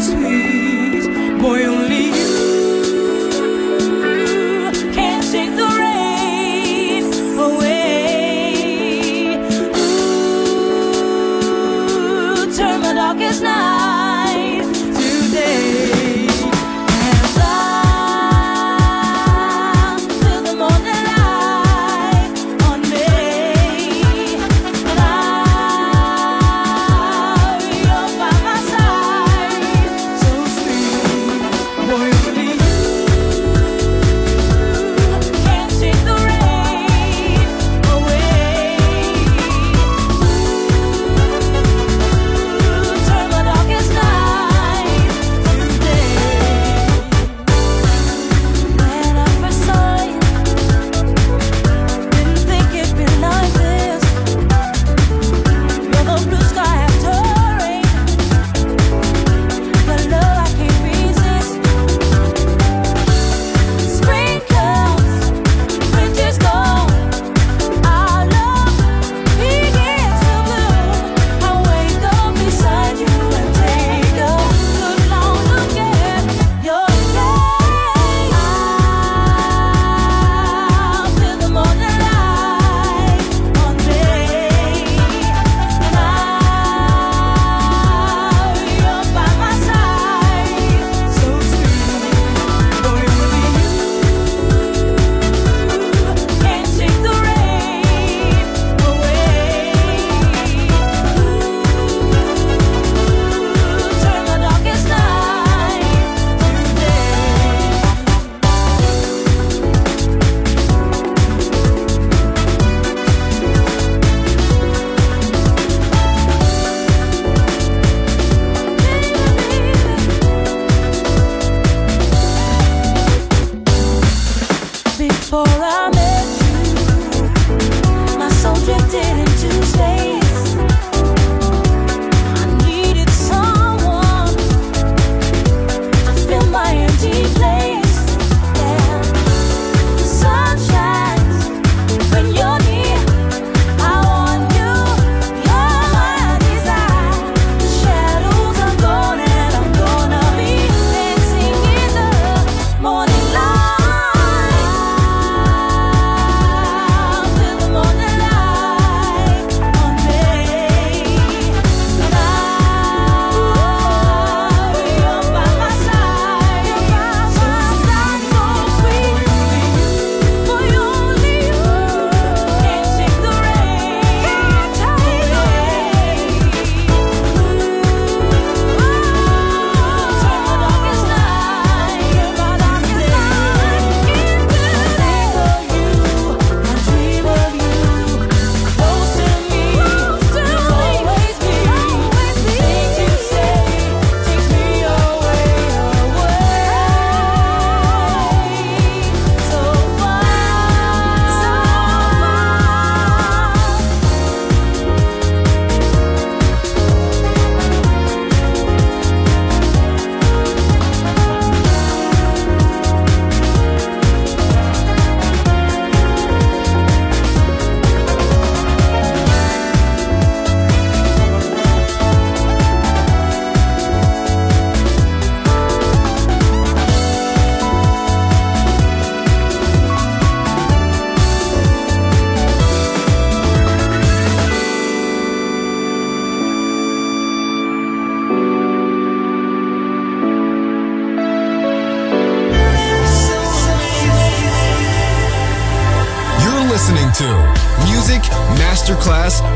Darkest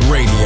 Radio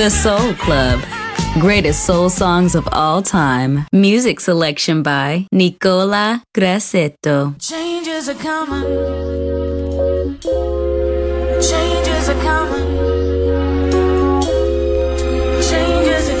The Soul Club. Greatest soul songs of all time. Music selection by Nicola Grassetto. Changes are coming. Changes are coming. Changes are coming.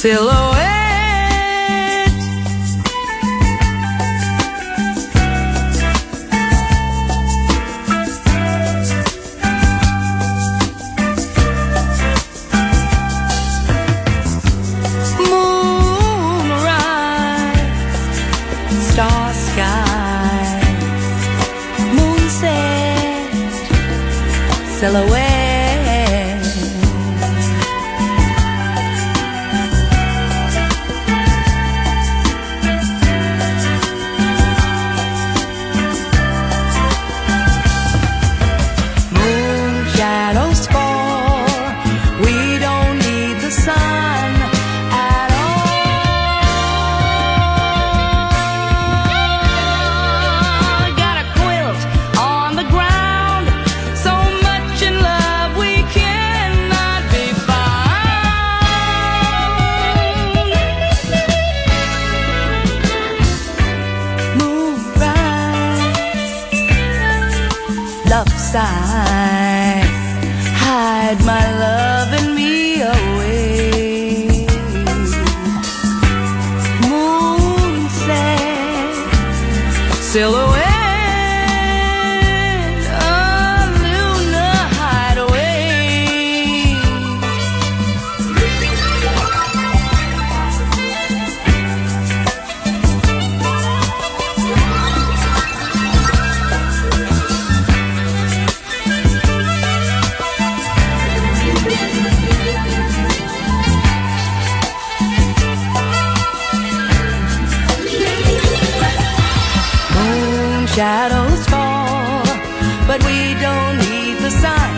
Sailor shadows fall, but we don't need the sun.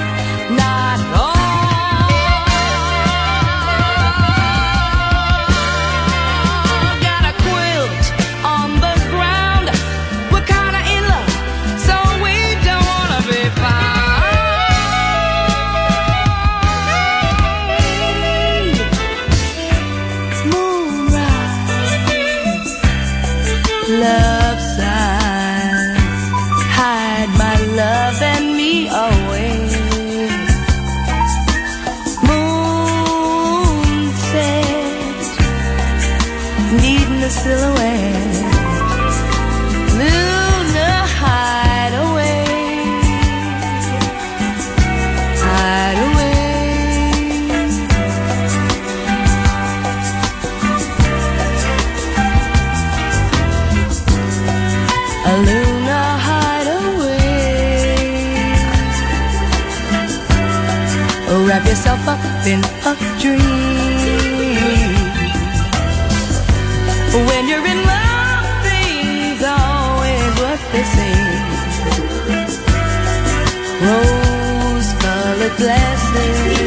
in a dream. When you're in love, things always what they seem. Rose-colored glasses.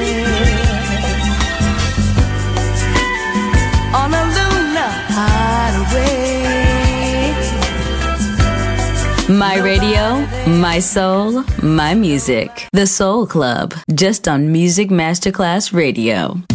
My radio, my soul, my music. The Soul Club just on Music Masterclass Radio.